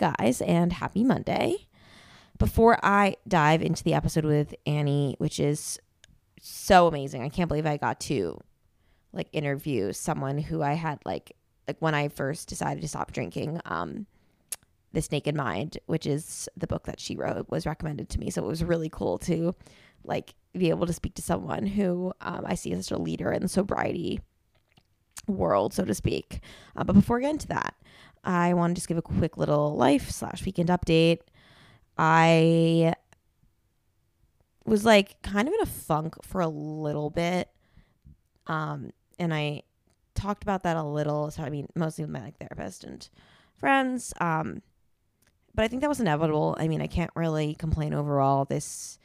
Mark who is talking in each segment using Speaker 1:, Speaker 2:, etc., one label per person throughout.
Speaker 1: Guys, and happy Monday. Before I dive into the episode with Annie, which is so amazing, I can't believe I got to like interview someone who I had like like when I first decided to stop drinking. Um, this Naked Mind, which is the book that she wrote, was recommended to me. So it was really cool to like be able to speak to someone who um, I see as such a leader in sobriety world, so to speak. Uh, but before I get into that, I want to just give a quick little life slash weekend update. I was like kind of in a funk for a little bit. Um, and I talked about that a little. So I mean, mostly with my like therapist and friends. Um, but I think that was inevitable. I mean, I can't really complain overall. This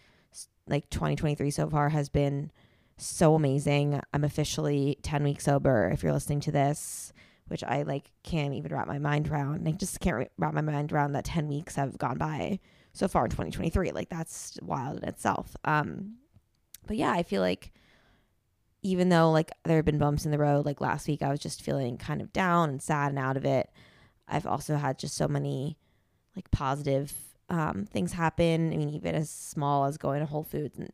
Speaker 1: like 2023 so far has been so amazing. I'm officially 10 weeks sober. If you're listening to this, which I like can't even wrap my mind around. I just can't wrap my mind around that 10 weeks have gone by so far in 2023. Like that's wild in itself. Um, but yeah, I feel like even though like there have been bumps in the road, like last week I was just feeling kind of down and sad and out of it. I've also had just so many like positive um, things happen. I mean, even as small as going to Whole Foods and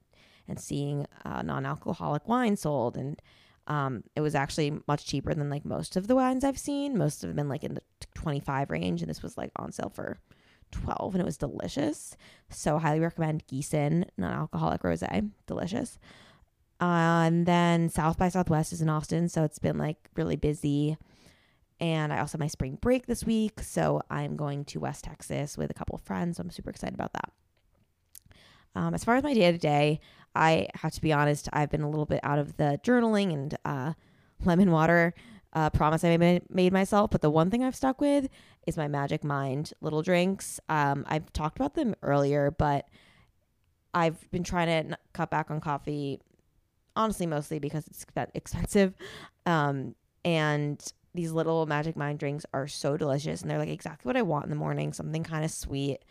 Speaker 1: and seeing uh, non-alcoholic wine sold and um, it was actually much cheaper than like most of the wines I've seen. Most of them been like in the 25 range, and this was like on sale for 12, and it was delicious. So highly recommend Giesen non-alcoholic rosé, delicious. Uh, and then South by Southwest is in Austin, so it's been like really busy. And I also have my spring break this week, so I'm going to West Texas with a couple of friends. So I'm super excited about that. Um, as far as my day to day, I have to be honest, I've been a little bit out of the journaling and uh, lemon water uh, promise I made, myself. But the one thing I've stuck with is my Magic Mind little drinks. Um, I've talked about them earlier, but I've been trying to cut back on coffee, honestly, mostly because it's that expensive. Um, and these little Magic Mind drinks are so delicious and they're like exactly what I want in the morning something kind of sweet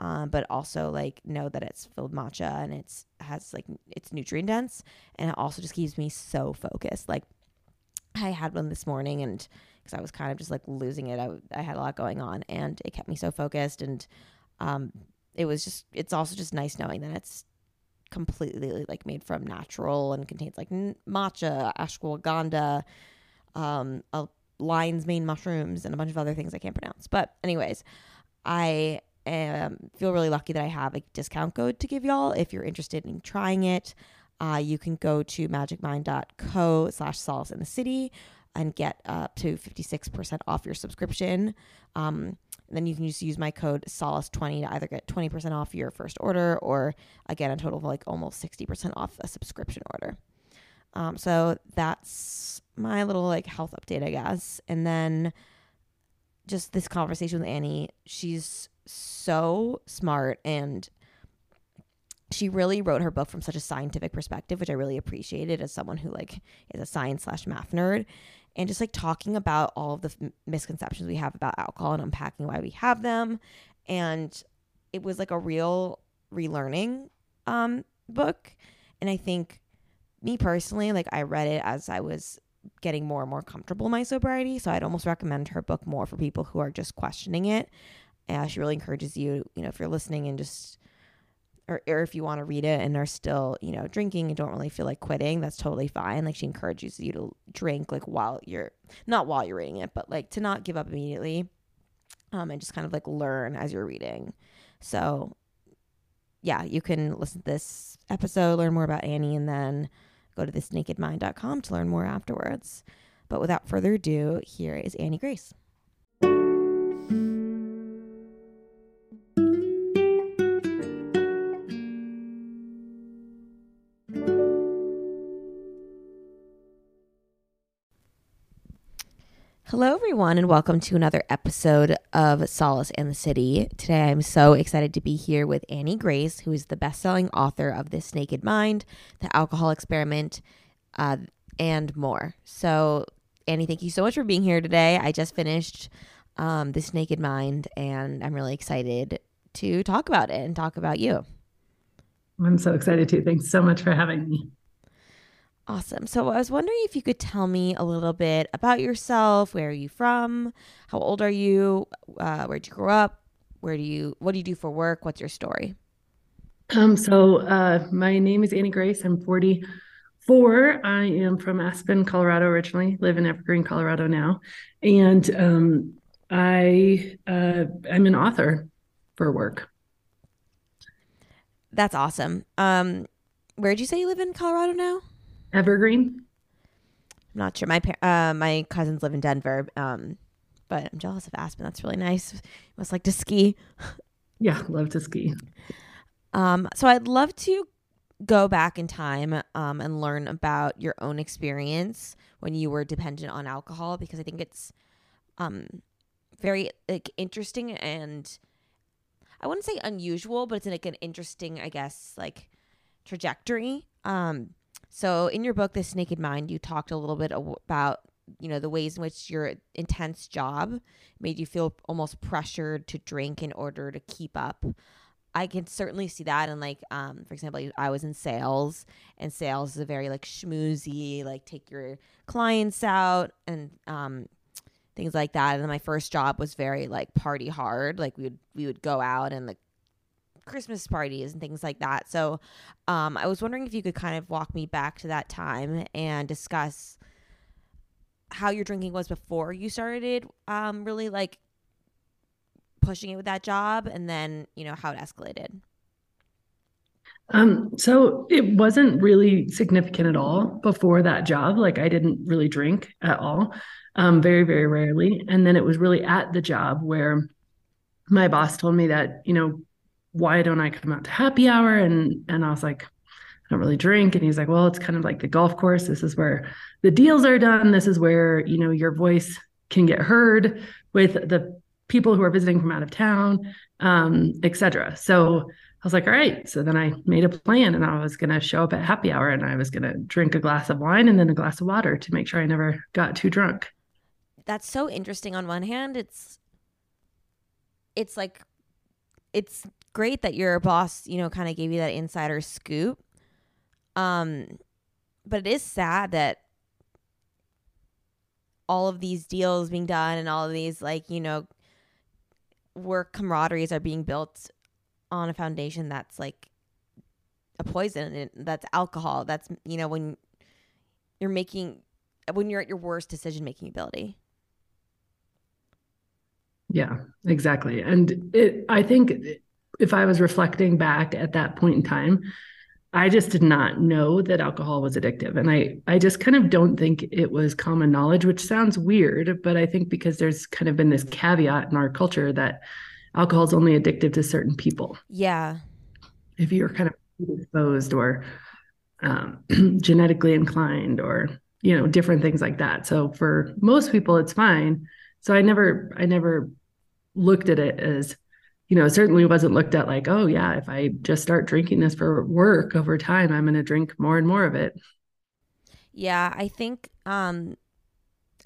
Speaker 1: um, but also like know that it's filled matcha and it's has like it's nutrient dense and it also just keeps me so focused. Like I had one this morning and because I was kind of just like losing it, I, I had a lot going on and it kept me so focused and um, it was just it's also just nice knowing that it's completely like made from natural and contains like matcha, ashwagandha, um, a lion's mane mushrooms, and a bunch of other things I can't pronounce. But anyways, I um, feel really lucky that I have a discount code to give y'all if you're interested in trying it. Uh, you can go to magicmind.co slash solace in the city and get up to 56% off your subscription. Um, then you can just use my code solace20 to either get 20% off your first order or again a total of like almost 60% off a subscription order. Um, so that's my little like health update, I guess. And then just this conversation with Annie, she's so smart and she really wrote her book from such a scientific perspective, which I really appreciated as someone who like is a science slash math nerd, and just like talking about all of the f- misconceptions we have about alcohol and unpacking why we have them, and it was like a real relearning um, book, and I think me personally, like I read it as I was getting more and more comfortable in my sobriety, so I'd almost recommend her book more for people who are just questioning it yeah, she really encourages you, you know, if you're listening and just, or, or if you want to read it and are still, you know, drinking and don't really feel like quitting, that's totally fine. Like she encourages you to drink like while you're, not while you're reading it, but like to not give up immediately um, and just kind of like learn as you're reading. So yeah, you can listen to this episode, learn more about Annie, and then go to thisnakedmind.com to learn more afterwards. But without further ado, here is Annie Grace. Everyone, and welcome to another episode of Solace and the City. Today, I'm so excited to be here with Annie Grace, who is the best selling author of This Naked Mind, The Alcohol Experiment, uh, and more. So, Annie, thank you so much for being here today. I just finished um, This Naked Mind, and I'm really excited to talk about it and talk about you.
Speaker 2: I'm so excited too. Thanks so much for having me.
Speaker 1: Awesome. So I was wondering if you could tell me a little bit about yourself. Where are you from? How old are you? Uh, where'd you grow up? Where do you? What do you do for work? What's your story?
Speaker 2: Um, so uh, my name is Annie Grace. I'm 44. I am from Aspen, Colorado originally. Live in Evergreen, Colorado now, and um, I uh, I'm an author for work.
Speaker 1: That's awesome. Um, where did you say you live in Colorado now?
Speaker 2: Evergreen.
Speaker 1: I'm not sure. My par- uh, my cousins live in Denver. Um, but I'm jealous of Aspen. That's really nice. must like to ski.
Speaker 2: Yeah, love to ski.
Speaker 1: Um, so I'd love to go back in time um, and learn about your own experience when you were dependent on alcohol because I think it's um, very like interesting and I wouldn't say unusual, but it's like an interesting, I guess, like trajectory. Um, so in your book, This Naked Mind, you talked a little bit about you know the ways in which your intense job made you feel almost pressured to drink in order to keep up I can certainly see that. And like, um, for example, I was in sales, and sales is a very like schmoozy, like take your clients out and um, things like that. And my first job was very like party hard. Like we would we would go out and like Christmas parties and things like that. So um, I was wondering if you could kind of walk me back to that time and discuss how your drinking was before you started um, really like pushing it with that job and then, you know, how it escalated?
Speaker 2: Um, so it wasn't really significant at all before that job. Like I didn't really drink at all, um, very, very rarely. And then it was really at the job where my boss told me that, you know, why don't I come out to happy hour? And and I was like, I don't really drink. And he's like, well, it's kind of like the golf course. This is where the deals are done. This is where, you know, your voice can get heard with the people who are visiting from out of town, um, etc. So I was like, all right. So then I made a plan and I was going to show up at happy hour and I was going to drink a glass of wine and then a glass of water to make sure I never got too drunk.
Speaker 1: That's so interesting on one hand. It's, it's like, it's great that your boss, you know, kind of gave you that insider scoop. Um, but it is sad that all of these deals being done and all of these like, you know, work camaraderies are being built on a foundation that's like a poison that's alcohol. That's you know when you're making when you're at your worst decision making ability.
Speaker 2: Yeah exactly. And it i think if i was reflecting back at that point in time I just did not know that alcohol was addictive. And I, I just kind of don't think it was common knowledge, which sounds weird, but I think because there's kind of been this caveat in our culture that alcohol is only addictive to certain people.
Speaker 1: Yeah.
Speaker 2: If you're kind of exposed or um, genetically inclined or, you know, different things like that. So for most people, it's fine. So I never, I never looked at it as you know, certainly wasn't looked at like, oh yeah, if I just start drinking this for work over time, I'm going to drink more and more of it.
Speaker 1: Yeah, I think um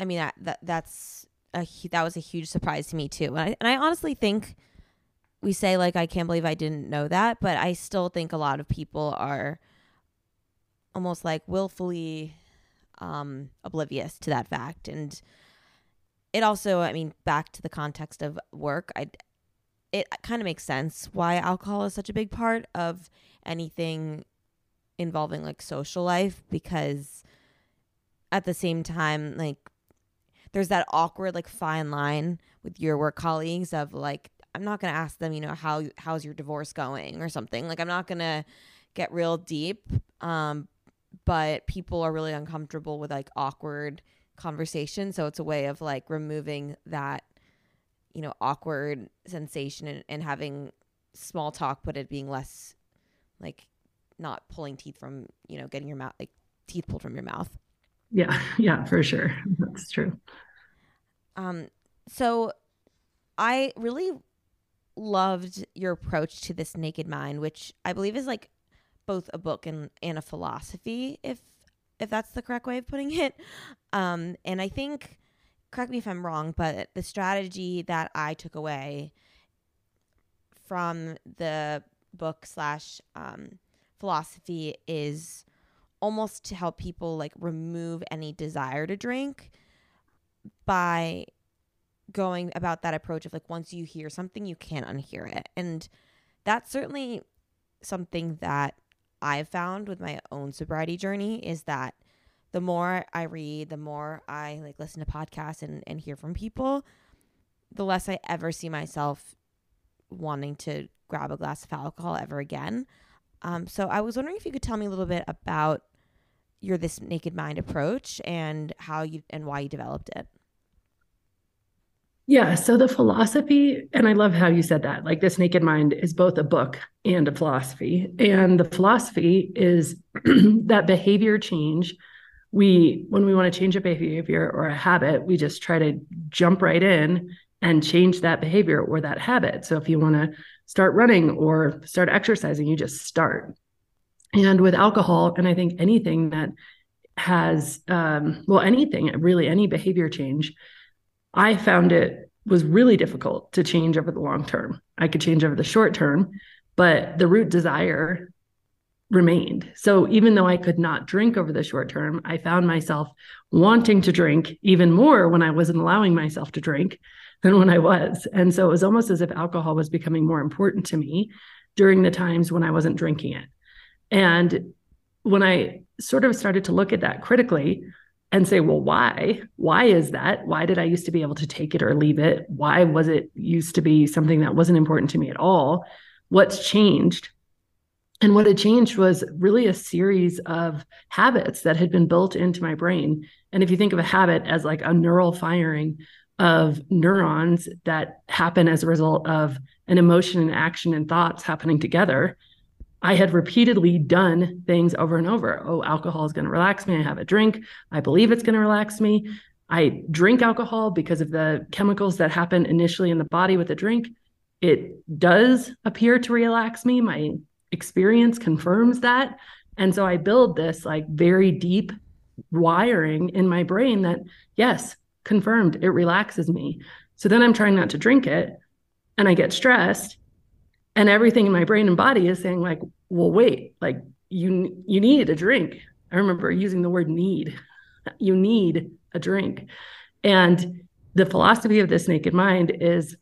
Speaker 1: I mean that, that that's a that was a huge surprise to me too. And I and I honestly think we say like I can't believe I didn't know that, but I still think a lot of people are almost like willfully um oblivious to that fact and it also i mean back to the context of work i it kind of makes sense why alcohol is such a big part of anything involving like social life because at the same time like there's that awkward like fine line with your work colleagues of like I'm not going to ask them, you know, how how's your divorce going or something. Like I'm not going to get real deep um but people are really uncomfortable with like awkward conversation, so it's a way of like removing that you know, awkward sensation and, and having small talk, but it being less like not pulling teeth from, you know, getting your mouth, like teeth pulled from your mouth.
Speaker 2: Yeah. Yeah, for sure. That's true.
Speaker 1: Um, so I really loved your approach to this naked mind, which I believe is like both a book and, and a philosophy, if if that's the correct way of putting it. Um, and I think correct me if I'm wrong, but the strategy that I took away from the book slash um, philosophy is almost to help people like remove any desire to drink by going about that approach of like once you hear something you can't unhear it. And that's certainly something that i've found with my own sobriety journey is that the more i read the more i like listen to podcasts and, and hear from people the less i ever see myself wanting to grab a glass of alcohol ever again um, so I was wondering if you could tell me a little bit about your this naked mind approach and how you and why you developed it.
Speaker 2: Yeah, so the philosophy, and I love how you said that. Like this naked mind is both a book and a philosophy. And the philosophy is that behavior change. We, when we want to change a behavior or a habit, we just try to jump right in and change that behavior or that habit. So if you want to start running or start exercising, you just start. And with alcohol, and I think anything that has, um, well, anything, really any behavior change, I found it was really difficult to change over the long term. I could change over the short term, but the root desire remained. So even though I could not drink over the short term, I found myself wanting to drink even more when I wasn't allowing myself to drink than when I was. And so it was almost as if alcohol was becoming more important to me during the times when I wasn't drinking it. And when I sort of started to look at that critically and say, well, why? Why is that? Why did I used to be able to take it or leave it? Why was it used to be something that wasn't important to me at all? What's changed? And what had changed was really a series of habits that had been built into my brain. And if you think of a habit as like a neural firing of neurons that happen as a result of an emotion and action and thoughts happening together. I had repeatedly done things over and over. Oh, alcohol is going to relax me. I have a drink. I believe it's going to relax me. I drink alcohol because of the chemicals that happen initially in the body with a drink. It does appear to relax me. My experience confirms that. And so I build this like very deep wiring in my brain that, yes, confirmed it relaxes me. So then I'm trying not to drink it and I get stressed and everything in my brain and body is saying like, well, wait, like you you need a drink. I remember using the word need. You need a drink. And the philosophy of this naked mind is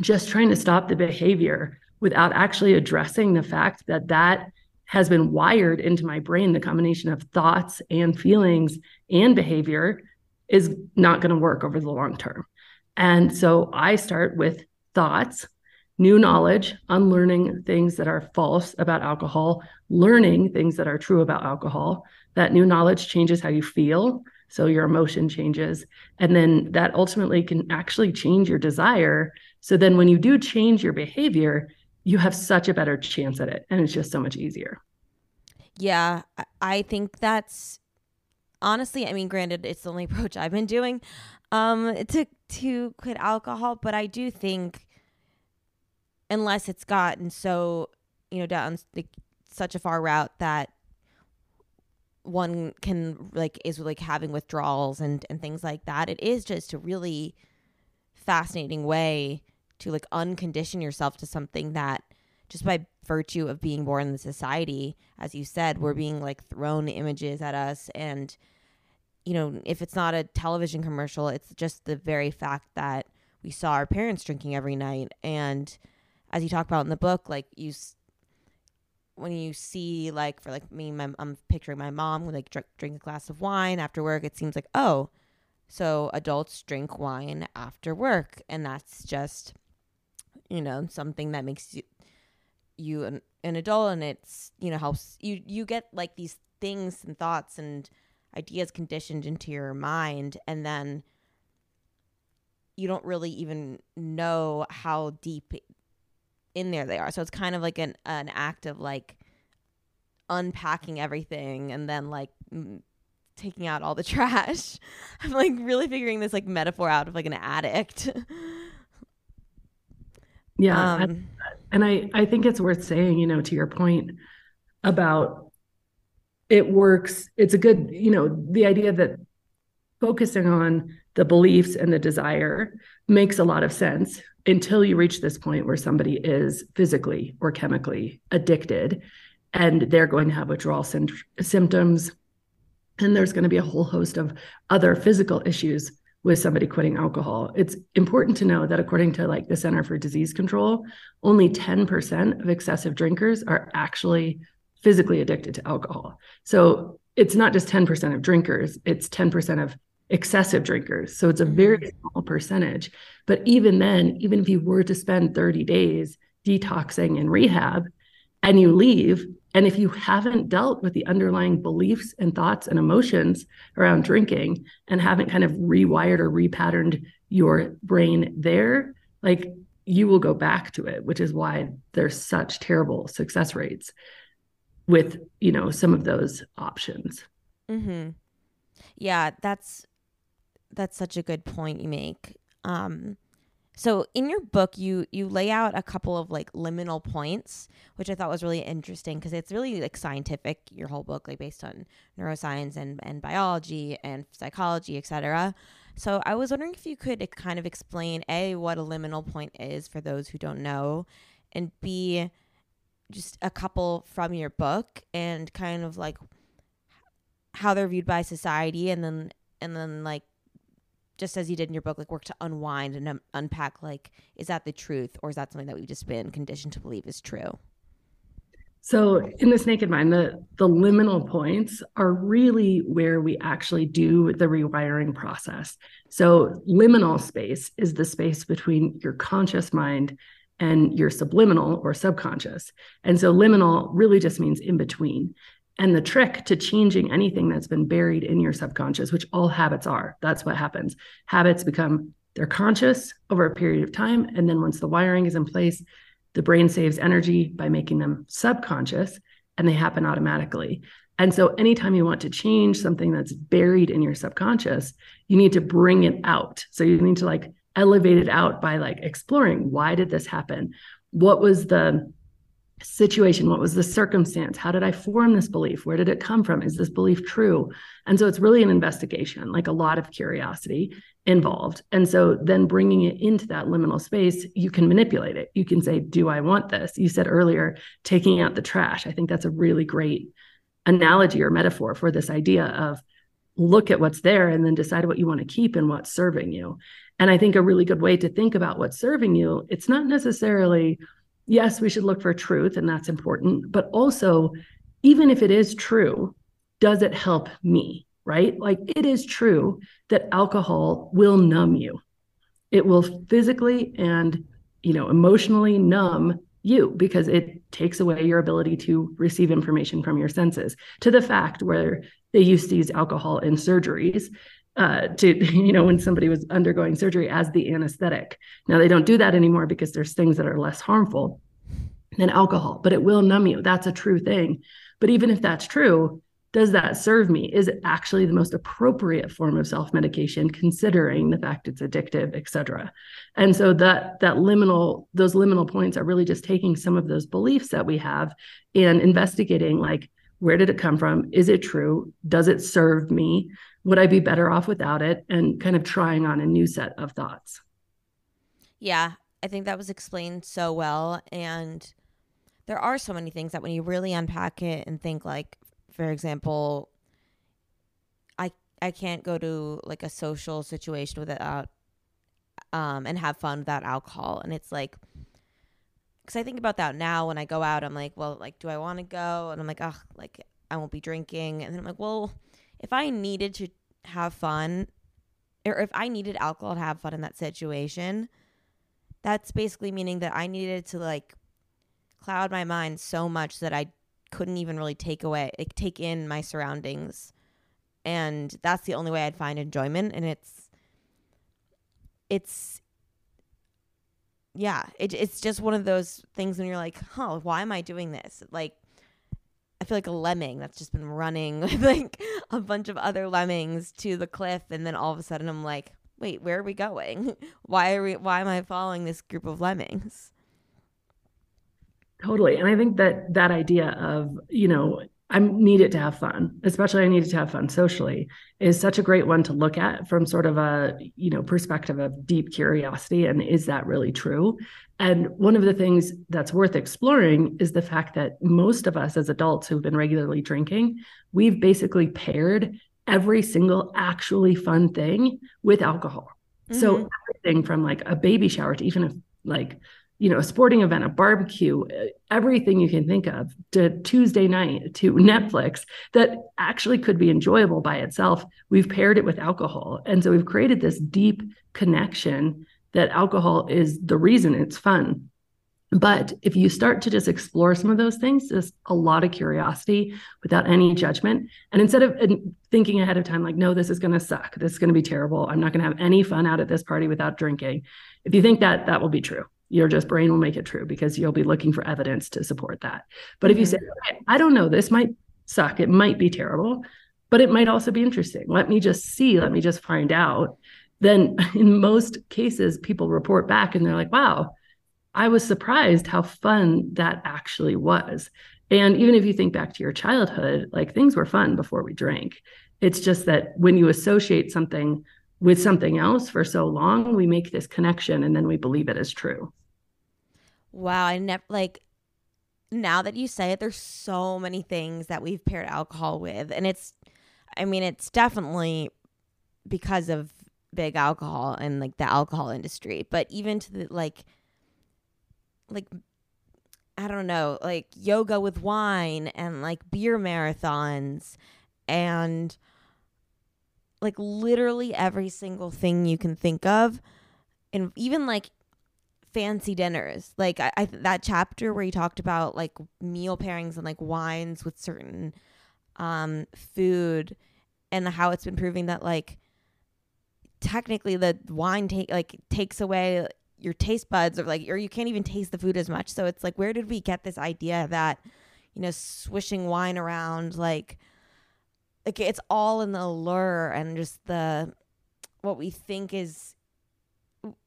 Speaker 2: just trying to stop the behavior without actually addressing the fact that that has been wired into my brain the combination of thoughts and feelings and behavior is not going to work over the long term. And so I start with thoughts, new knowledge, unlearning things that are false about alcohol, learning things that are true about alcohol. That new knowledge changes how you feel. So your emotion changes. And then that ultimately can actually change your desire. So then when you do change your behavior, you have such a better chance at it. And it's just so much easier.
Speaker 1: Yeah. I think that's honestly, I mean, granted, it's the only approach I've been doing um, to to quit alcohol, but I do think unless it's gotten so you know down like such a far route that one can like is like having withdrawals and and things like that it is just a really fascinating way to like uncondition yourself to something that just by virtue of being born in the society as you said we're being like thrown images at us and you know, if it's not a television commercial, it's just the very fact that we saw our parents drinking every night. And as you talk about in the book, like you, when you see like for like me, my, I'm picturing my mom like drink, drink a glass of wine after work. It seems like oh, so adults drink wine after work, and that's just you know something that makes you you an, an adult, and it's you know helps you you get like these things and thoughts and ideas conditioned into your mind and then you don't really even know how deep in there they are. So it's kind of like an an act of like unpacking everything and then like taking out all the trash. I'm like really figuring this like metaphor out of like an addict.
Speaker 2: yeah. Um, and I I think it's worth saying, you know, to your point about it works. It's a good, you know, the idea that focusing on the beliefs and the desire makes a lot of sense until you reach this point where somebody is physically or chemically addicted. and they're going to have withdrawal sy- symptoms. And there's going to be a whole host of other physical issues with somebody quitting alcohol. It's important to know that according to like the Center for Disease Control, only 10% of excessive drinkers are actually physically addicted to alcohol. So it's not just 10% of drinkers, it's 10% of excessive drinkers. So it's a very mm-hmm. small percentage. But even then, even if you were to spend 30 days detoxing in rehab and you leave, and if you haven't dealt with the underlying beliefs and thoughts and emotions around drinking and haven't kind of rewired or repatterned your brain there, like you will go back to it, which is why there's such terrible success rates with, you know, some of those options.
Speaker 1: Mm-hmm. Yeah, that's that's such a good point you make. Um, so in your book, you you lay out a couple of like liminal points, which I thought was really interesting because it's really like scientific. Your whole book, like based on neuroscience and and biology and psychology, etc. So I was wondering if you could kind of explain a what a liminal point is for those who don't know, and b just a couple from your book and kind of like how they're viewed by society, and then and then like just as you did in your book, like work to unwind and um, unpack, like, is that the truth or is that something that we've just been conditioned to believe is true?
Speaker 2: So in this naked mind, the, the liminal points are really where we actually do the rewiring process. So liminal space is the space between your conscious mind and your subliminal or subconscious. And so liminal really just means in between. And the trick to changing anything that's been buried in your subconscious, which all habits are, that's what happens. Habits become they're conscious over a period of time. And then once the wiring is in place, the brain saves energy by making them subconscious and they happen automatically. And so, anytime you want to change something that's buried in your subconscious, you need to bring it out. So, you need to like elevate it out by like exploring why did this happen? What was the situation. What was the circumstance? How did i form this belief? Where did it come from? Is this belief true? And so it's really an investigation like a lot of curiosity involved. And so then bringing it into that liminal space you can manipulate it. You can say do i want this? You said earlier taking out the trash. I think that's a really great analogy or metaphor for this idea of look at what's there and then decide what you want to keep and what's serving you. And i think a really good way to think about what's serving you it's not necessarily yes, we should look for truth, and that's important. But also, even if it is true, does it help me? Right? Like it is true that alcohol will numb you. It will physically and you know emotionally numb you because it takes away your ability to receive information from your senses to the fact where they used to use alcohol in surgeries uh, to you know when somebody was undergoing surgery as the anesthetic. Now they don't do that anymore because there's things that are less harmful than alcohol, but it will numb you. That's a true thing. But even if that's true, does that serve me? Is it actually the most appropriate form of self-medication, considering the fact it's addictive, et cetera? And so that that liminal, those liminal points are really just taking some of those beliefs that we have and investigating like where did it come from? Is it true? Does it serve me? Would I be better off without it? And kind of trying on a new set of thoughts.
Speaker 1: Yeah, I think that was explained so well. And there are so many things that when you really unpack it and think, like, for example, I I can't go to like a social situation without um and have fun without alcohol. And it's like because I think about that now when I go out, I'm like, well, like, do I want to go? And I'm like, oh, like I won't be drinking. And then I'm like, well, if I needed to have fun, or if I needed alcohol to have fun in that situation, that's basically meaning that I needed to like cloud my mind so much that I couldn't even really take away, like, take in my surroundings. And that's the only way I'd find enjoyment. And it's, it's, yeah, it, it's just one of those things when you're like, huh, why am I doing this? Like, I feel like a lemming that's just been running with like a bunch of other lemmings to the cliff, and then all of a sudden I'm like, wait, where are we going? Why are we? Why am I following this group of lemmings?
Speaker 2: Totally, and I think that that idea of you know I need it to have fun, especially I need it to have fun socially, is such a great one to look at from sort of a, you know, perspective of deep curiosity. And is that really true? And one of the things that's worth exploring is the fact that most of us as adults who've been regularly drinking, we've basically paired every single actually fun thing with alcohol. Mm-hmm. So everything from like a baby shower to even a like you know, a sporting event, a barbecue, uh, everything you can think of to Tuesday night to Netflix that actually could be enjoyable by itself. We've paired it with alcohol. And so we've created this deep connection that alcohol is the reason it's fun. But if you start to just explore some of those things, just a lot of curiosity without any judgment. And instead of uh, thinking ahead of time, like, no, this is going to suck. This is going to be terrible. I'm not going to have any fun out at this party without drinking. If you think that, that will be true your just brain will make it true because you'll be looking for evidence to support that. But mm-hmm. if you say, okay, I don't know, this might suck, it might be terrible, but it might also be interesting. Let me just see, let me just find out. Then in most cases, people report back and they're like, wow, I was surprised how fun that actually was. And even if you think back to your childhood, like things were fun before we drank. It's just that when you associate something with something else for so long, we make this connection and then we believe it is true.
Speaker 1: Wow, I never like now that you say it, there's so many things that we've paired alcohol with. And it's I mean, it's definitely because of big alcohol and like the alcohol industry. But even to the like like I don't know, like yoga with wine and like beer marathons and like literally every single thing you can think of and even like fancy dinners. Like I, I that chapter where he talked about like meal pairings and like wines with certain um food and how it's been proving that like technically the wine take like takes away your taste buds or like or you can't even taste the food as much. So it's like where did we get this idea that you know swishing wine around like like it's all in the allure and just the what we think is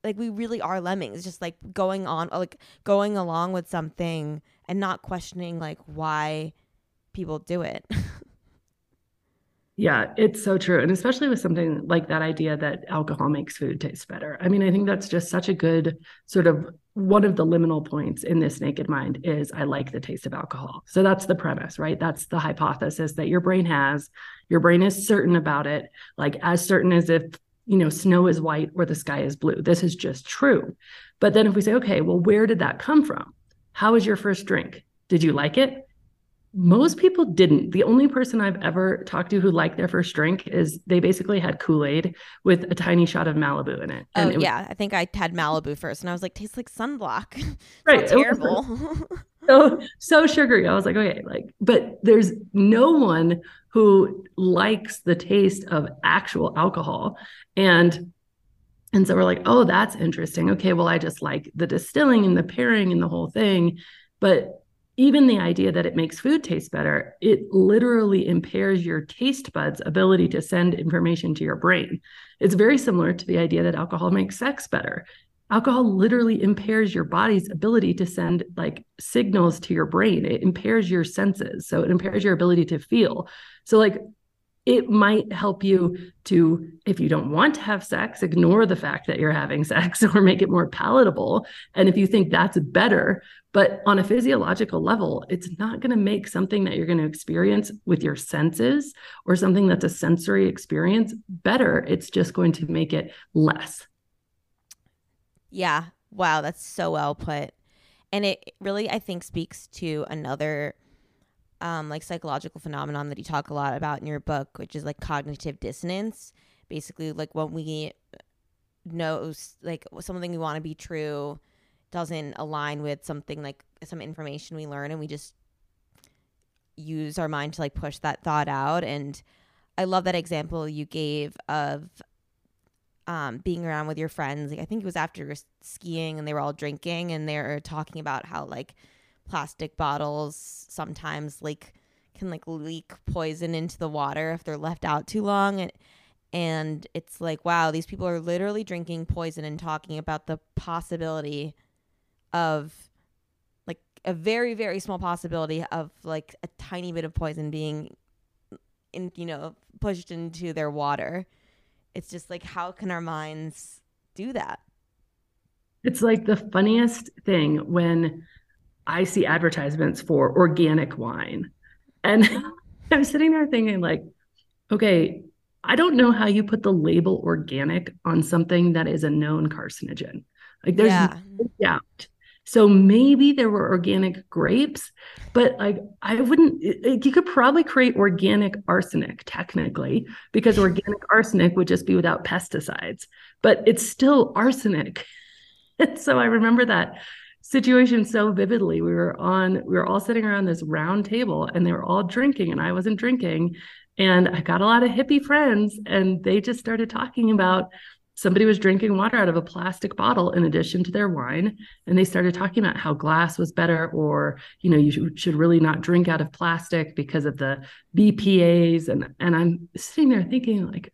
Speaker 1: like we really are lemmings just like going on like going along with something and not questioning like why people do it.
Speaker 2: Yeah it's so true and especially with something like that idea that alcohol makes food taste better. I mean i think that's just such a good sort of one of the liminal points in this naked mind is i like the taste of alcohol. So that's the premise right? That's the hypothesis that your brain has. Your brain is certain about it like as certain as if you know, snow is white or the sky is blue. This is just true. But then if we say, okay, well, where did that come from? How was your first drink? Did you like it? Most people didn't. The only person I've ever talked to who liked their first drink is they basically had Kool Aid with a tiny shot of Malibu in it.
Speaker 1: And
Speaker 2: oh,
Speaker 1: it yeah, was, I think I had Malibu first, and I was like, tastes like sunblock. right, terrible.
Speaker 2: so so sugary. I was like, okay, like, but there's no one who likes the taste of actual alcohol. And and so we're like, oh, that's interesting. Okay, well, I just like the distilling and the pairing and the whole thing. But even the idea that it makes food taste better, it literally impairs your taste buds' ability to send information to your brain. It's very similar to the idea that alcohol makes sex better alcohol literally impairs your body's ability to send like signals to your brain. It impairs your senses so it impairs your ability to feel. So like it might help you to if you don't want to have sex ignore the fact that you're having sex or make it more palatable. And if you think that's better but on a physiological level it's not going to make something that you're going to experience with your senses or something that's a sensory experience better. It's just going to make it less
Speaker 1: yeah. Wow, that's so well put. And it really I think speaks to another um like psychological phenomenon that you talk a lot about in your book, which is like cognitive dissonance. Basically like when we know like something we want to be true doesn't align with something like some information we learn and we just use our mind to like push that thought out and I love that example you gave of um, being around with your friends. Like, I think it was after skiing and they were all drinking and they were talking about how like plastic bottles sometimes like can like leak poison into the water if they're left out too long and and it's like wow these people are literally drinking poison and talking about the possibility of like a very very small possibility of like a tiny bit of poison being in you know pushed into their water it's just like how can our minds do that?
Speaker 2: It's like the funniest thing when i see advertisements for organic wine. And i'm sitting there thinking like okay i don't know how you put the label organic on something that is a known carcinogen. Like there's yeah. no doubt so maybe there were organic grapes, but like I wouldn't, it, you could probably create organic arsenic technically because organic arsenic would just be without pesticides, but it's still arsenic. And so I remember that situation so vividly. We were on, we were all sitting around this round table and they were all drinking and I wasn't drinking. And I got a lot of hippie friends and they just started talking about somebody was drinking water out of a plastic bottle in addition to their wine and they started talking about how glass was better or you know you should really not drink out of plastic because of the bpas and and i'm sitting there thinking like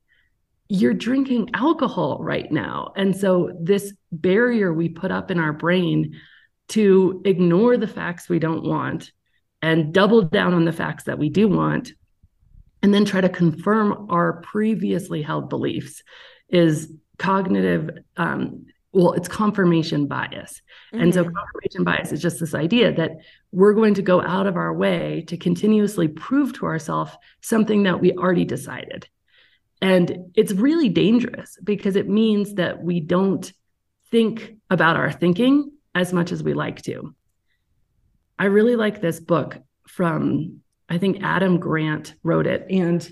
Speaker 2: you're drinking alcohol right now. And so this barrier we put up in our brain to ignore the facts we don't want and double down on the facts that we do want and then try to confirm our previously held beliefs is cognitive um, well it's confirmation bias mm-hmm. and so mm-hmm. confirmation bias is just this idea that we're going to go out of our way to continuously prove to ourselves something that we already decided and it's really dangerous because it means that we don't think about our thinking as much as we like to i really like this book from i think adam grant wrote it and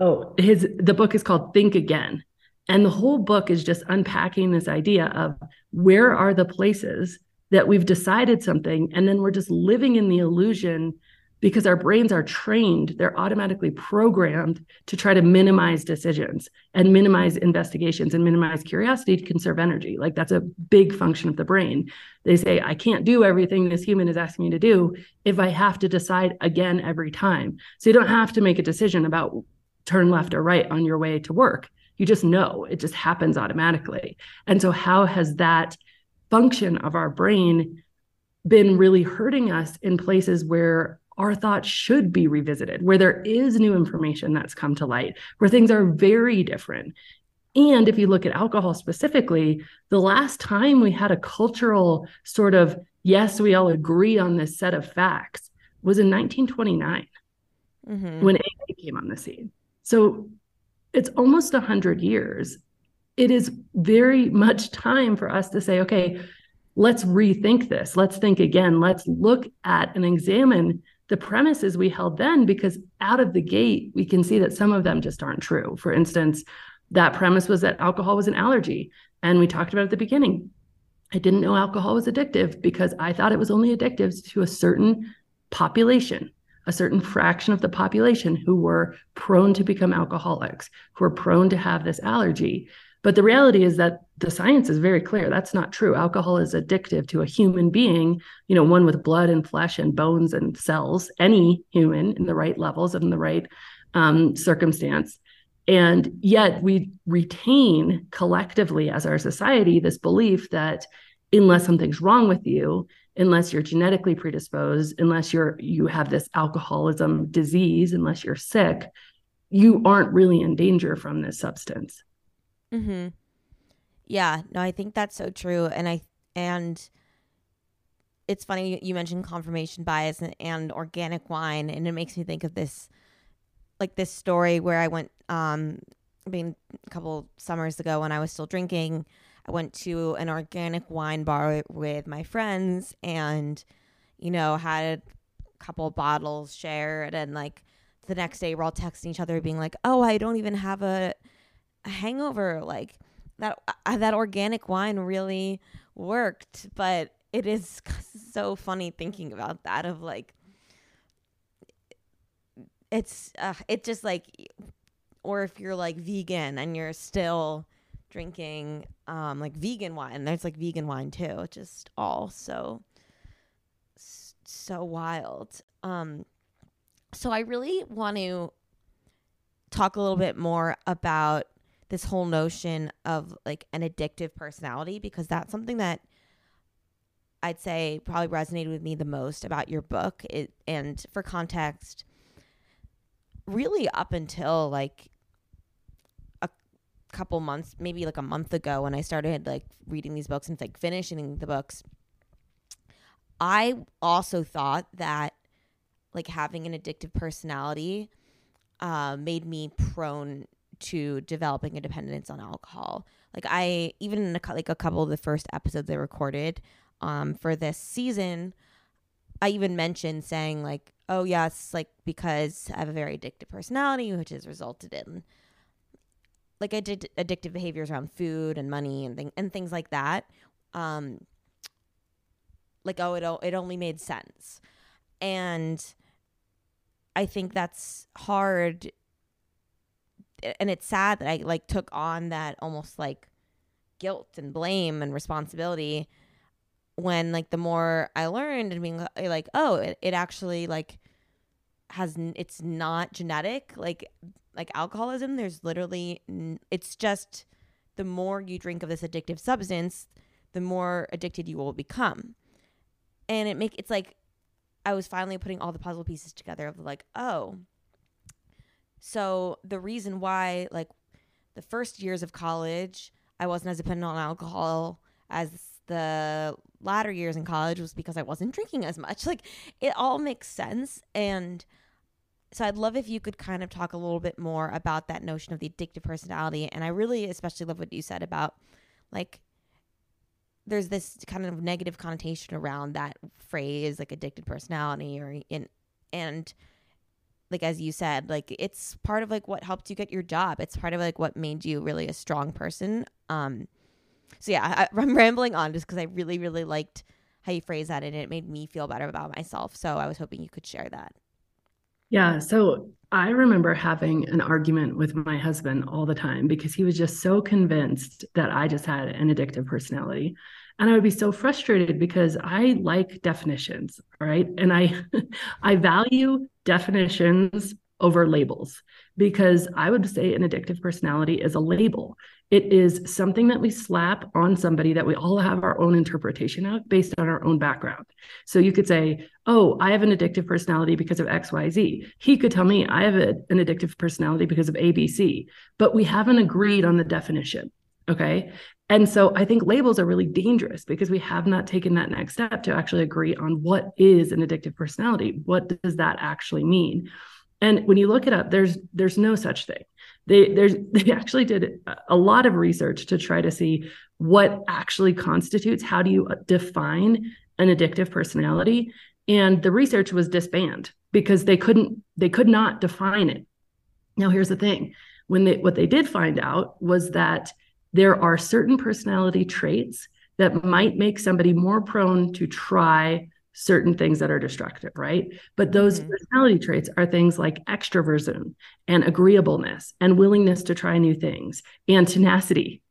Speaker 2: oh his the book is called think again and the whole book is just unpacking this idea of where are the places that we've decided something and then we're just living in the illusion because our brains are trained, they're automatically programmed to try to minimize decisions and minimize investigations and minimize curiosity to conserve energy. Like that's a big function of the brain. They say, I can't do everything this human is asking me to do if I have to decide again every time. So you don't have to make a decision about turn left or right on your way to work you just know it just happens automatically and so how has that function of our brain been really hurting us in places where our thoughts should be revisited where there is new information that's come to light where things are very different and if you look at alcohol specifically, the last time we had a cultural sort of, yes, we all agree on this set of facts was in 1929 mm-hmm. when AA came on the scene. So it's almost 100 years. It is very much time for us to say okay let's rethink this. Let's think again. Let's look at and examine the premises we held then because out of the gate we can see that some of them just aren't true. For instance that premise was that alcohol was an allergy and we talked about at the beginning. I didn't know alcohol was addictive because i thought it was only addictive to a certain population a certain fraction of the population who were prone to become alcoholics, who are prone to have this allergy. But the reality is that the science is very clear. That's not true. Alcohol is addictive to a human being, you know, one with blood and flesh and bones and cells, any human in the right levels and in the right um, circumstance. And yet we retain collectively as our society this belief that unless something's wrong with you, unless you're genetically predisposed, unless you're you have this alcoholism disease, unless you're sick, you aren't really in danger from this substance.
Speaker 1: Mhm. Yeah, no, I think that's so true and I and it's funny you mentioned confirmation bias and, and organic wine and it makes me think of this like this story where I went um I mean a couple summers ago when I was still drinking I went to an organic wine bar with my friends and, you know, had a couple bottles shared. And like the next day, we're all texting each other, being like, oh, I don't even have a, a hangover. Like that, uh, that organic wine really worked. But it is so funny thinking about that of like, it's, uh, it just like, or if you're like vegan and you're still, drinking um like vegan wine. There's like vegan wine too. Just all so so wild. Um so I really want to talk a little bit more about this whole notion of like an addictive personality because that's something that I'd say probably resonated with me the most about your book. It, and for context, really up until like couple months, maybe like a month ago when I started like reading these books and like finishing the books, I also thought that like having an addictive personality uh, made me prone to developing a dependence on alcohol. Like I even in a, like a couple of the first episodes I recorded um, for this season, I even mentioned saying like, "Oh yes, like because I have a very addictive personality, which has resulted in like addic- addictive behaviors around food and money and thing- and things like that." Um, like oh, it o- it only made sense, and I think that's hard and it's sad that I like took on that almost like guilt and blame and responsibility when like the more I learned and being like, oh, it, it actually like has it's not genetic like like alcoholism. There's literally it's just the more you drink of this addictive substance, the more addicted you will become, and it make it's like I was finally putting all the puzzle pieces together of like, oh, so the reason why, like, the first years of college, I wasn't as dependent on alcohol as the latter years in college was because I wasn't drinking as much. Like, it all makes sense. And so I'd love if you could kind of talk a little bit more about that notion of the addictive personality. And I really especially love what you said about, like, there's this kind of negative connotation around that phrase, like addicted personality, or in, and like as you said like it's part of like what helped you get your job. It's part of like what made you really a strong person. Um so yeah I, i'm rambling on just because i really really liked how you phrased that and it made me feel better about myself. So i was hoping you could share that
Speaker 2: yeah so i remember having an argument with my husband all the time because he was just so convinced that i just had an addictive personality. And i would be so frustrated because i like definitions right? And i i value definitions over labels because I would say an addictive personality is a label. It is something that we slap on somebody that we all have our own interpretation of based on our own background. So you could say, Oh, I have an addictive personality because of XYZ. He could tell me I have a, an addictive personality because of ABC, but we haven't agreed on the definition. Okay. And so I think labels are really dangerous because we have not taken that next step to actually agree on what is an addictive personality. What does that actually mean? And when you look it up, there's there's no such thing. They there's they actually did a lot of research to try to see what actually constitutes how do you uh, define an addictive personality and the research was disbanded because they couldn't they could not define it. Now here's the thing. When they what they did find out was that there are certain personality traits that might make somebody more prone to try certain things that are destructive, right? But those mm-hmm. personality traits are things like extroversion and agreeableness and willingness to try new things and tenacity.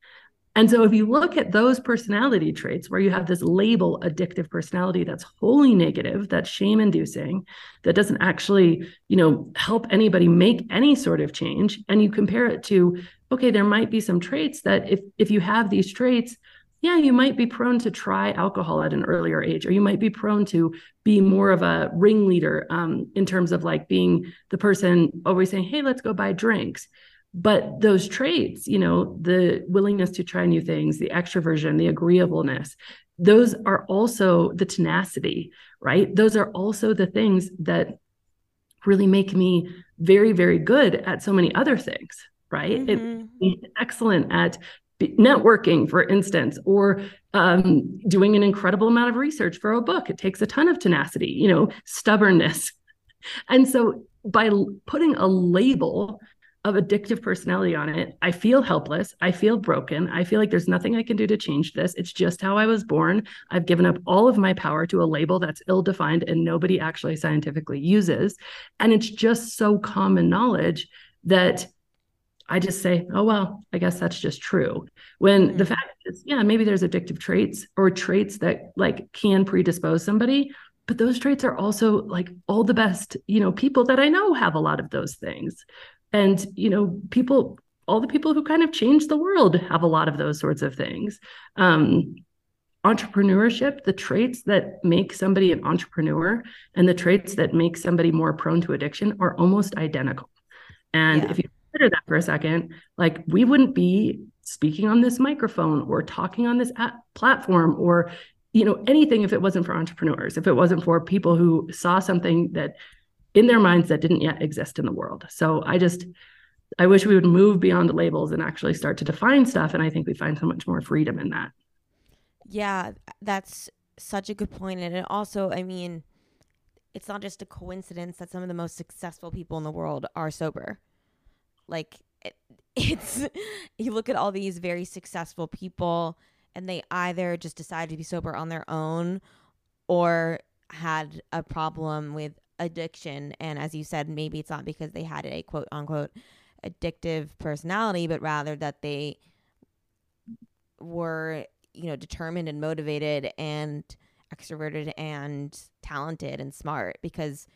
Speaker 2: And so if you look at those personality traits where you have this label addictive personality that's wholly negative, that's shame inducing, that doesn't actually, you know, help anybody make any sort of change and you compare it to okay, there might be some traits that if if you have these traits, yeah, you might be prone to try alcohol at an earlier age, or you might be prone to be more of a ringleader um, in terms of like being the person always saying, hey, let's go buy drinks. But those traits you know the willingness to try new things the extroversion the agreeableness those are also the tenacity right? Those are also the things that really make me very very good at so many other things right? Mm-hmm. it's excellent at networking for instance or um, doing an incredible amount of research for a book it takes a ton of tenacity you know stubbornness and so by putting a label of addictive personality on it. I feel helpless. I feel broken. I feel like there's nothing I can do to change this. It's just how I was born. I've given up all of my power to a label that's ill defined and nobody actually scientifically uses. And it's just so common knowledge that I just say, oh, well, I guess that's just true. When mm-hmm. the fact is, yeah, maybe there's addictive traits or traits that like can predispose somebody. But those traits are also like all the best, you know, people that I know have a lot of those things and you know people all the people who kind of change the world have a lot of those sorts of things um, entrepreneurship, the traits that make somebody an entrepreneur and the traits that make somebody more prone to addiction are almost identical. And yeah. if you consider that for a second, like we wouldn't be speaking on this microphone or talking on this platform or you know anything if it wasn't for entrepreneurs if it wasn't for people who saw something that in their minds that didn't yet exist in the world. So i just i wish we would move beyond the labels and actually start to define stuff and i think we find so much more freedom in that.
Speaker 1: Yeah that's such a good point and it also i mean it's not just a coincidence that some of the most successful people in the world are sober like it, it's you look at all these very successful people and they either just decided to be sober on their own or had a problem with addiction. And as you said maybe it's not because they had a quote unquote addictive personality but rather that they were you know determined and motivated and extroverted and talented and smart because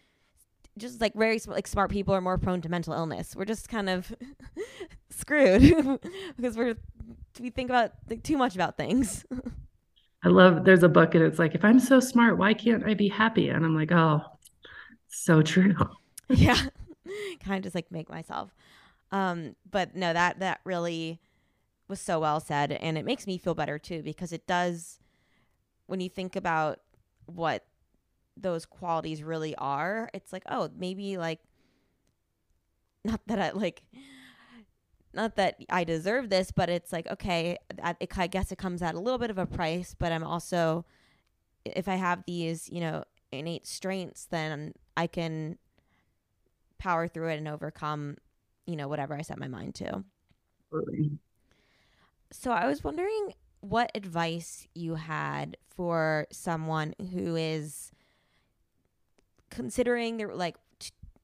Speaker 1: just like very like smart people are more prone to mental illness. We're just kind of screwed because we're we think about like, too much about things.
Speaker 2: I love there's a book and it's like if I'm so smart, why can't I be happy? And I'm like, oh, so true.
Speaker 1: yeah, kind of just like make myself. Um, but no, that that really was so well said, and it makes me feel better too because it does. When you think about what those qualities really are, it's like, oh, maybe like not that I like not that I deserve this, but it's like, okay, it, I guess it comes at a little bit of a price, but I'm also if I have these, you know, innate strengths, then I can power through it and overcome, you know, whatever I set my mind to. So I was wondering what advice you had for someone who is considering their like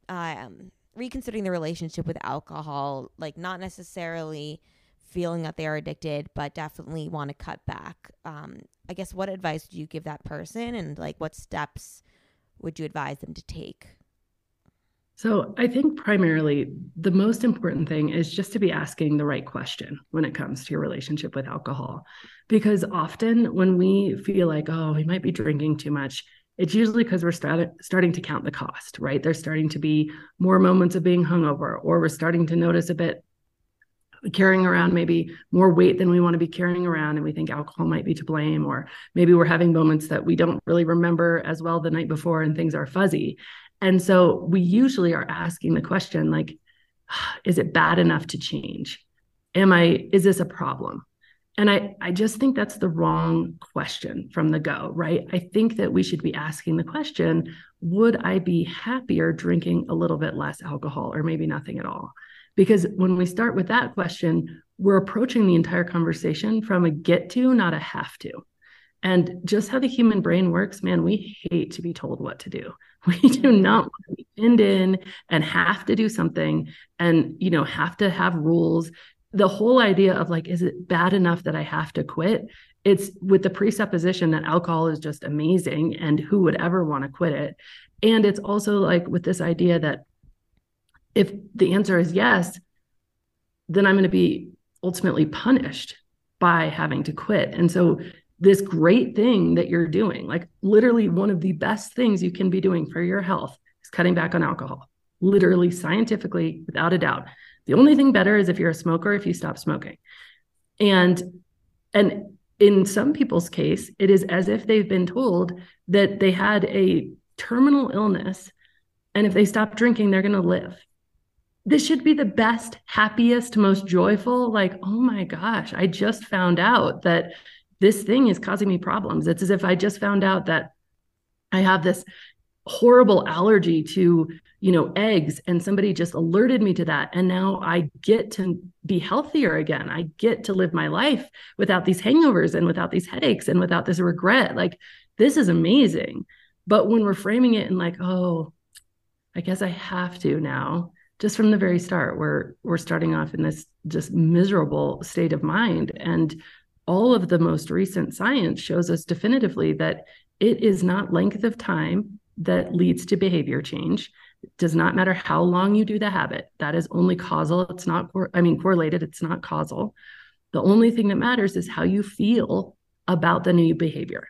Speaker 1: um reconsidering the relationship with alcohol like not necessarily feeling that they are addicted but definitely want to cut back um i guess what advice do you give that person and like what steps would you advise them to take
Speaker 2: so I think primarily the most important thing is just to be asking the right question when it comes to your relationship with alcohol. Because often when we feel like, oh, we might be drinking too much, it's usually because we're start, starting to count the cost, right? There's starting to be more moments of being hungover, or we're starting to notice a bit carrying around maybe more weight than we want to be carrying around and we think alcohol might be to blame or maybe we're having moments that we don't really remember as well the night before and things are fuzzy. And so we usually are asking the question like is it bad enough to change? Am i is this a problem and I, I just think that's the wrong question from the go, right? I think that we should be asking the question would I be happier drinking a little bit less alcohol or maybe nothing at all? Because when we start with that question, we're approaching the entire conversation from a get to, not a have to. And just how the human brain works, man, we hate to be told what to do. We do mm-hmm. not want to be pinned in and have to do something and, you know, have to have rules the whole idea of like, is it bad enough that I have to quit? It's with the presupposition that alcohol is just amazing and who would ever want to quit it. And it's also like with this idea that if the answer is yes, then I'm going to be ultimately punished by having to quit. And so, this great thing that you're doing, like literally one of the best things you can be doing for your health, is cutting back on alcohol. Literally, scientifically, without a doubt. The only thing better is if you're a smoker, if you stop smoking. And and in some people's case, it is as if they've been told that they had a terminal illness and if they stop drinking, they're going to live. This should be the best, happiest, most joyful like, "Oh my gosh, I just found out that this thing is causing me problems." It's as if I just found out that I have this horrible allergy to you know eggs and somebody just alerted me to that. And now i get to be healthier again. I get to live my life without these hangovers and without these headaches and without this regret. Like this is amazing. But when we're framing it in like oh i guess i have to now just from the very start we're we're starting off in this just miserable state of mind. And all of the most recent science shows us definitively that it is not length of time that leads to behavior change. It does not matter how long you do the habit. That is only causal. It's not, I mean, correlated. It's not causal. The only thing that matters is how you feel about the new behavior.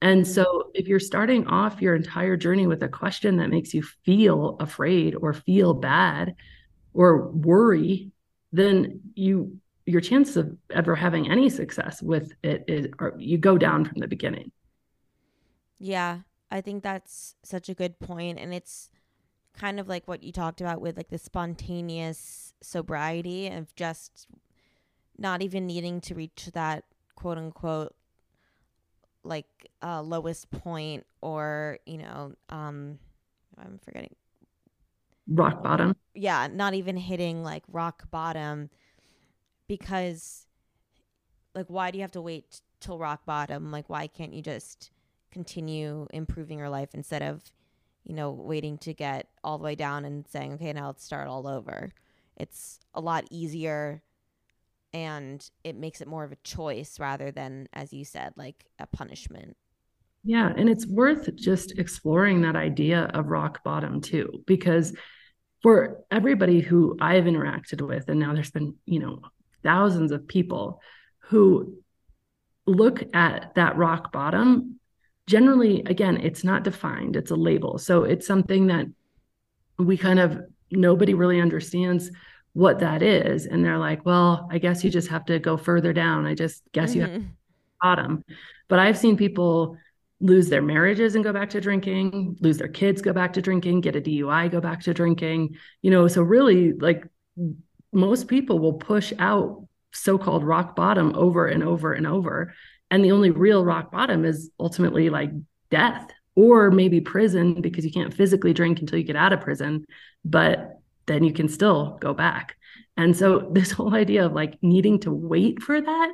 Speaker 2: And so, if you're starting off your entire journey with a question that makes you feel afraid or feel bad or worry, then you your chance of ever having any success with it is you go down from the beginning.
Speaker 1: Yeah, I think that's such a good point and it's kind of like what you talked about with like the spontaneous sobriety of just not even needing to reach that quote unquote like uh, lowest point or you know um i'm forgetting.
Speaker 2: Rock bottom?
Speaker 1: Yeah not even hitting like rock bottom because like why do you have to wait till rock bottom? Like why can't you just continue improving your life instead of you know waiting to get all the way down and saying okay now let's start all over. It's a lot easier and it makes it more of a choice rather than as you said like a punishment.
Speaker 2: Yeah and it's worth just exploring that idea of rock bottom too because for everybody who i've interacted with and now there's been you know thousands of people who look at that rock bottom generally again it's not defined it's a label. So it's something that we kind of nobody really understands what that is. And they're like well i guess you just have to go further down. I just guess mm-hmm. you have mm-hmm. bottom. But i've seen people lose their marriages and go back to drinking lose their kids go back to drinking get a dui go back to drinking you know? So really like most people will push out so-called rock bottom over and over and over and the only real rock bottom is ultimately like death or maybe prison because you can't physically drink until you get out of prison but then you can still go back. And so this whole idea of like needing to wait for that,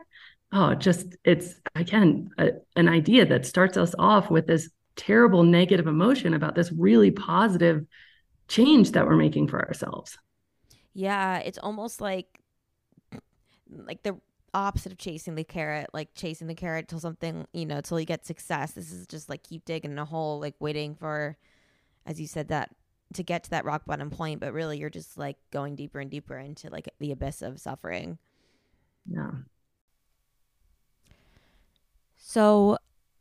Speaker 2: oh, just it's again a, an idea that starts us off with this terrible negative emotion about this really positive change that we're making for ourselves.
Speaker 1: Yeah, it's almost like like the opposite of chasing the carrot, like chasing the carrot till something, you know, till you get success. This is just like keep digging in a hole, like waiting for, as you said, that to get to that rock bottom point, but really you're just like going deeper and deeper into like the abyss of suffering.
Speaker 2: Yeah.
Speaker 1: So,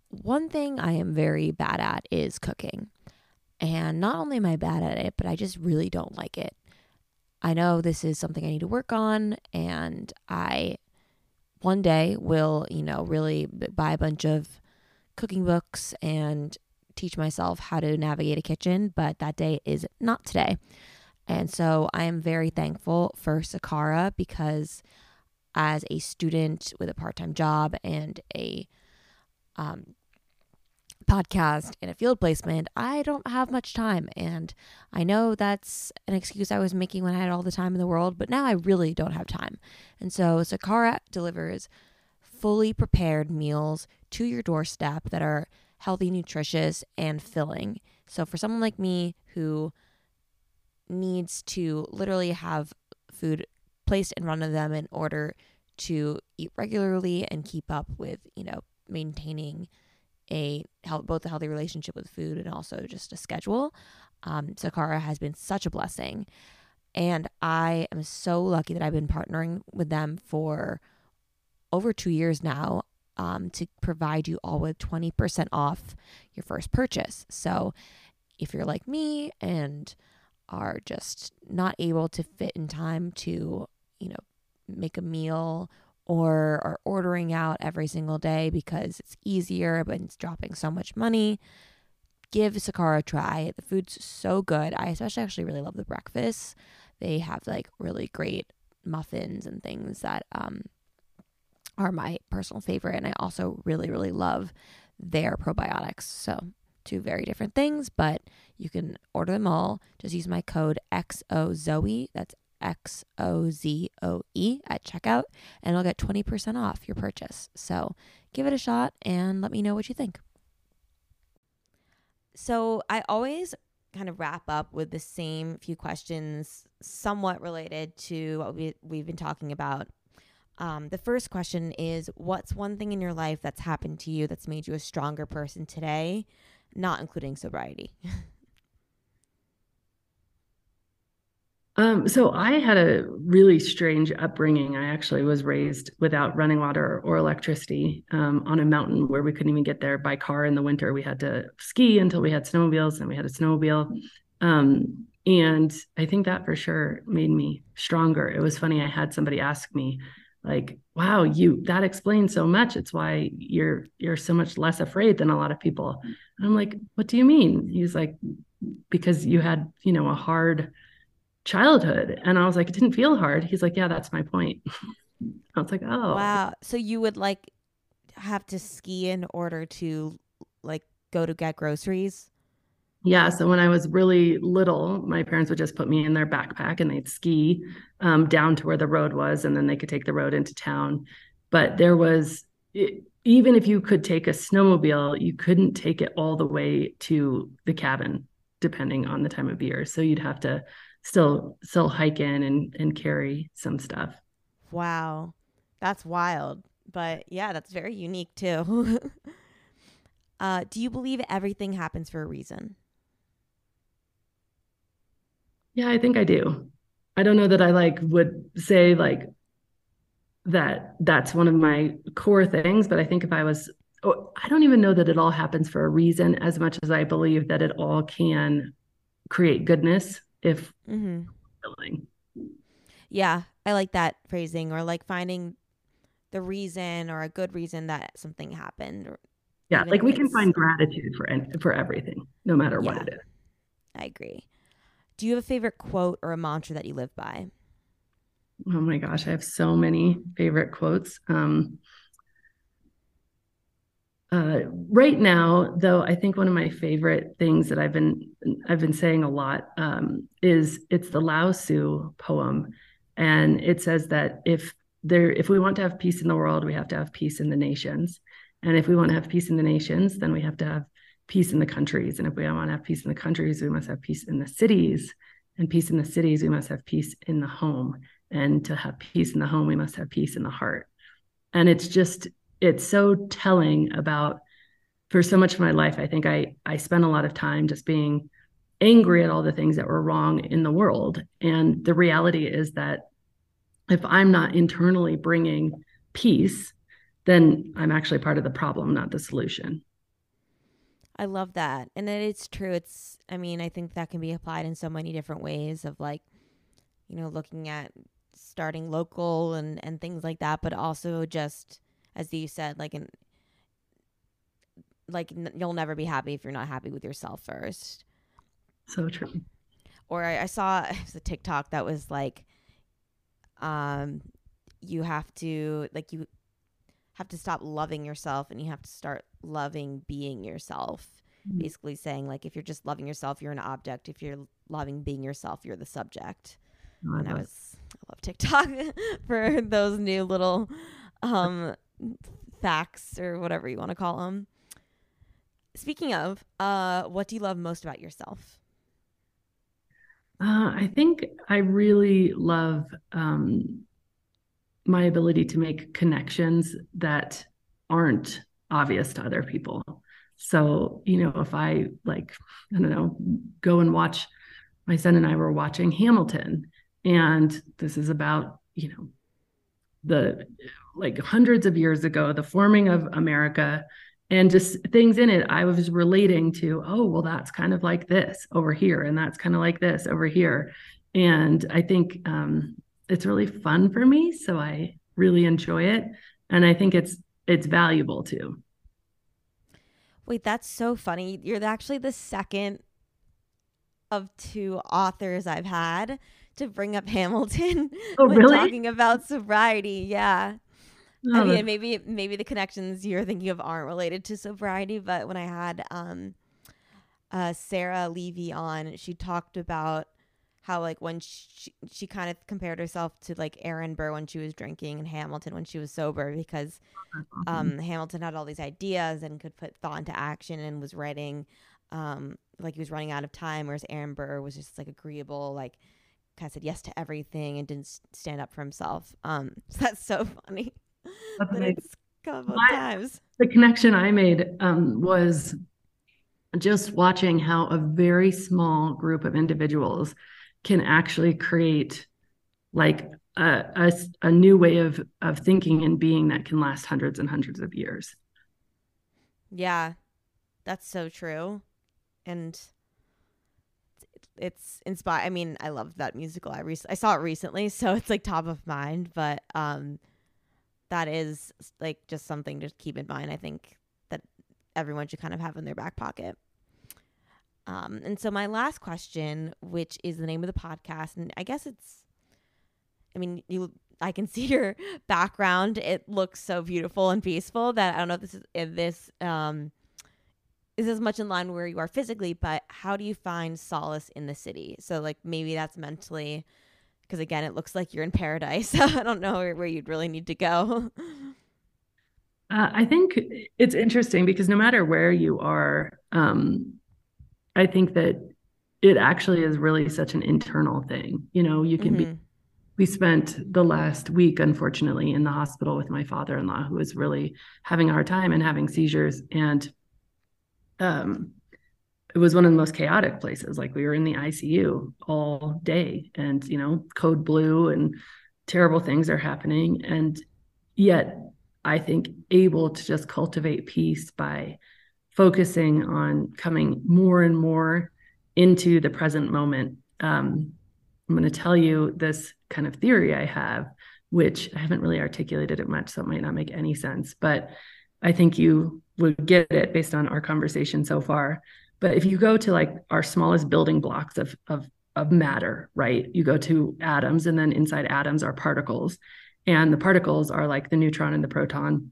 Speaker 1: one thing I am very bad at is cooking. And not only am I bad at it, but I just really don't like it. I know this is something I need to work on, and I one day will, you know, really buy a bunch of cooking books and teach myself how to navigate a kitchen, but that day is not today. And so I am very thankful for Sakara because as a student with a part time job and a um, podcast and a field placement, I don't have much time. And I know that's an excuse I was making when I had all the time in the world, but now I really don't have time. And so Sakara delivers fully prepared meals to your doorstep that are healthy, nutritious, and filling. So for someone like me who needs to literally have food placed in front of them in order to eat regularly and keep up with, you know, maintaining a health, both a healthy relationship with food and also just a schedule. Um, Sakara has been such a blessing. And I am so lucky that I've been partnering with them for over two years now um, to provide you all with 20% off your first purchase. So if you're like me and are just not able to fit in time to, you know, make a meal or are ordering out every single day because it's easier but it's dropping so much money, give Sakara a try. The food's so good. I especially actually really love the breakfast. They have like really great muffins and things that um, are my personal favorite. And I also really, really love their probiotics. So, two very different things, but you can order them all. Just use my code XOZOE. That's X O Z O E at checkout, and I'll get 20% off your purchase. So, give it a shot and let me know what you think. So, I always kind of wrap up with the same few questions, somewhat related to what we, we've been talking about um, the first question is What's one thing in your life that's happened to you that's made you a stronger person today, not including sobriety?
Speaker 2: Um, so I had a really strange upbringing. I actually was raised without running water or electricity um, on a mountain where we couldn't even get there by car in the winter. We had to ski until we had snowmobiles, and we had a snowmobile. Um, and I think that for sure made me stronger. It was funny. I had somebody ask me, like, "Wow, you that explains so much. It's why you're you're so much less afraid than a lot of people." And I'm like, "What do you mean?" He's like, "Because you had, you know, a hard." Childhood. And I was like, it didn't feel hard. He's like, yeah, that's my point. I was like, oh.
Speaker 1: Wow. So you would like have to ski in order to like go to get groceries?
Speaker 2: Yeah. So when I was really little, my parents would just put me in their backpack and they'd ski um, down to where the road was, and then they could take the road into town. But there was, even if you could take a snowmobile, you couldn't take it all the way to the cabin, depending on the time of year. So you'd have to still still hike in and and carry some stuff.
Speaker 1: Wow. That's wild. But yeah, that's very unique too. uh, do you believe everything happens for a reason?
Speaker 2: Yeah, I think I do. I don't know that I like would say like that that's one of my core things, but I think if I was oh, I don't even know that it all happens for a reason as much as I believe that it all can create goodness if mm-hmm.
Speaker 1: Yeah, I like that phrasing or like finding the reason or a good reason that something happened.
Speaker 2: yeah, like we can find gratitude for for everything, no matter yeah, what it is.
Speaker 1: I agree. Do you have a favorite quote or a mantra that you live by?
Speaker 2: Oh my gosh, I have so many favorite quotes. Um, uh, right now, though, I think one of my favorite things that I've been I've been saying a lot um, is it's the Lao Tzu poem, and it says that if there if we want to have peace in the world, we have to have peace in the nations, and if we want to have peace in the nations, then we have to have peace in the countries, and if we want to have peace in the countries, we must have peace in the cities, and peace in the cities, we must have peace in the home, and to have peace in the home, we must have peace in the heart, and it's just it's so telling about for so much of my life i think i i spent a lot of time just being angry at all the things that were wrong in the world. And the reality is that if i'm not internally bringing peace then i'm actually part of the problem not the solution.
Speaker 1: I love that. And it's true. It's i mean i think that can be applied in so many different ways of like you know looking at starting local and and things like that but also just as you said, like an like n- you'll never be happy if you're not happy with yourself first.
Speaker 2: So true.
Speaker 1: Or I, I saw it was a TikTok that was like, um, you have to like you have to stop loving yourself and you have to start loving being yourself. Mm-hmm. Basically saying like if you're just loving yourself, you're an object. If you're loving being yourself, you're the subject. Oh, and I was I love TikTok for those new little um facts or whatever you want to call them. Speaking of, uh, what do you love most about yourself?
Speaker 2: Uh, I think I really love um, my ability to make connections that aren't obvious to other people. So, you know, if I like, I don't know, go and watch, my son and I were watching Hamilton, and this is about, you know, the like hundreds of years ago, the forming of America and just things in it I was relating to, oh, well, that's kind of like this over here, and that's kind of like this over here. And I think um, it's really fun for me. So I really enjoy it. And I think it's it's valuable too.
Speaker 1: Wait, that's so funny. You're actually the second of two authors I've had to bring up Hamilton
Speaker 2: oh, really?
Speaker 1: talking about sobriety. Yeah. I mean, maybe maybe the connections you're thinking of aren't related to sobriety, but when I had um, uh, Sarah Levy on, she talked about how like when she she kind of compared herself to like Aaron Burr when she was drinking and Hamilton when she was sober because um, Hamilton had all these ideas and could put thought into action and was writing um, like he was running out of time, whereas Aaron Burr was just like agreeable, like kind of said yes to everything and didn't stand up for himself. Um, so that's so funny. That's it's couple My, times.
Speaker 2: The connection I made um, was just watching how a very small group of individuals can actually create like a, a, a new way of of thinking and being that can last hundreds and hundreds of years.
Speaker 1: Yeah, that's so true, and it's inspired. I mean, I love that musical. I rec- I saw it recently, so it's like top of mind. But um, that is like just something to keep in mind. I think that everyone should kind of have in their back pocket. Um, and so my last question, which is the name of the podcast, and I guess it's, I mean, you, I can see your background. It looks so beautiful and peaceful that I don't know if this is if this um is as much in line where you are physically, but how do you find solace in the city? So like maybe that's mentally, because again, it looks like you're in paradise. I don't know where, you'd really need to go.
Speaker 2: Uh, I think it's interesting because no matter where you are, um, I think that it actually is really such an internal thing. You know, you can mm-hmm. be. We spent the last week, unfortunately, in the hospital with my father-in-law, who was really having a hard time and having seizures, and um, it was one of the most chaotic places. Like we were in the ICU all day, and you know, code blue, and terrible things are happening, and yet I think able to just cultivate peace by focusing on coming more and more into the present moment. Um, I'm going to tell you this kind of theory I have, which I haven't really articulated it much, so it might not make any sense, but I think you would get it based on our conversation so far. But if you go to like our smallest building blocks of of of matter, right? You go to atoms, and then inside atoms are particles, and the particles are like the neutron and the proton.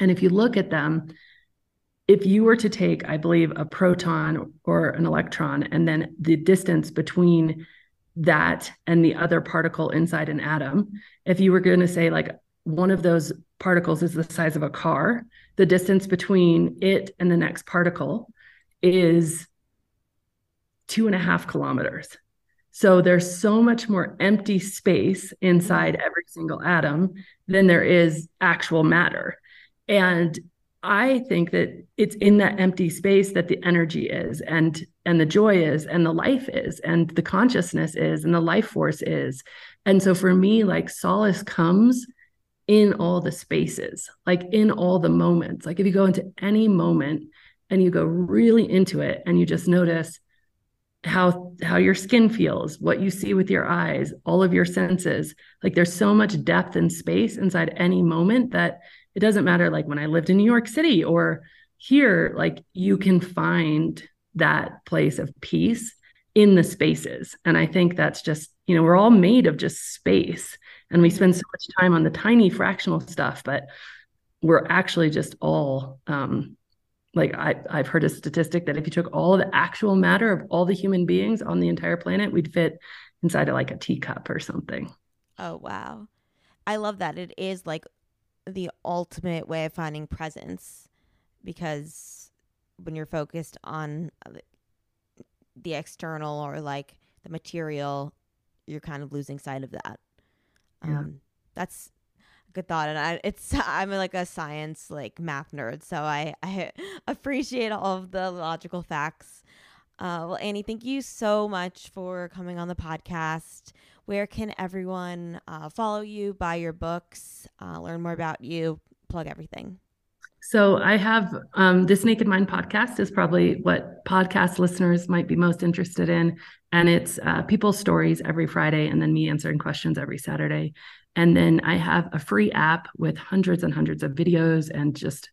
Speaker 2: And if you look at them, if you were to take, I believe, a proton or an electron, and then the distance between that and the other particle inside an atom, if you were going to say, like, one of those particles is the size of a car, the distance between it and the next particle is two and a half kilometers. So there's so much more empty space inside mm-hmm. every single atom than there is actual matter. And I think that it's in that empty space that the energy is and and the joy is and the life is and the consciousness is and the life force is. And so for me like solace comes in all the spaces, like in all the moments. Like if you go into any moment and you go really into it and you just notice how how your skin feels, what you see with your eyes, all of your senses. Like there's so much depth and space inside any moment that it doesn't matter like when I lived in New York City or here, like you can find that place of peace in the spaces. And I think that's just, you know, we're all made of just space and we spend so much time on the tiny fractional stuff, but we're actually just all um, like I, I've heard a statistic that if you took all the actual matter of all the human beings on the entire planet, we'd fit inside of like a teacup or something.
Speaker 1: Oh wow. I love that. It is like the ultimate way of finding presence because when you're focused on the external or like the material, you're kind of losing sight of that. Yeah. Um, that's good thought, and I it's I'm like a science like math nerd, so I I appreciate all of the logical facts. Uh, well, Annie, thank you so much for coming on the podcast. Where can everyone uh, follow you, buy your books, uh, learn more about you, plug everything?
Speaker 2: So I have um, this Naked Mind podcast is probably what podcast listeners might be most interested in, and it's uh, people's stories every Friday, and then me answering questions every Saturday. And then I have a free app with hundreds and hundreds of videos and just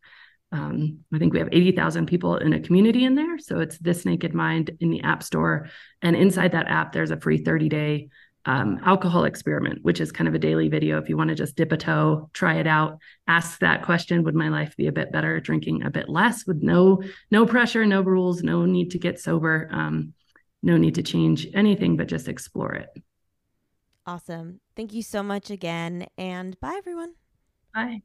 Speaker 2: um, I think we have 80,000 people in a community in there. So it's This Naked Mind in the App Store. And inside that app, there's a free 30 day um, alcohol experiment, which is kind of a daily video. If you want to just dip a toe, try it out, ask that question: Would my life be a bit better drinking a bit less? With no no pressure, no rules, no need to get sober, um, no need to change anything, but just explore it.
Speaker 1: Awesome. Thank you so much again, and bye everyone.
Speaker 2: Bye.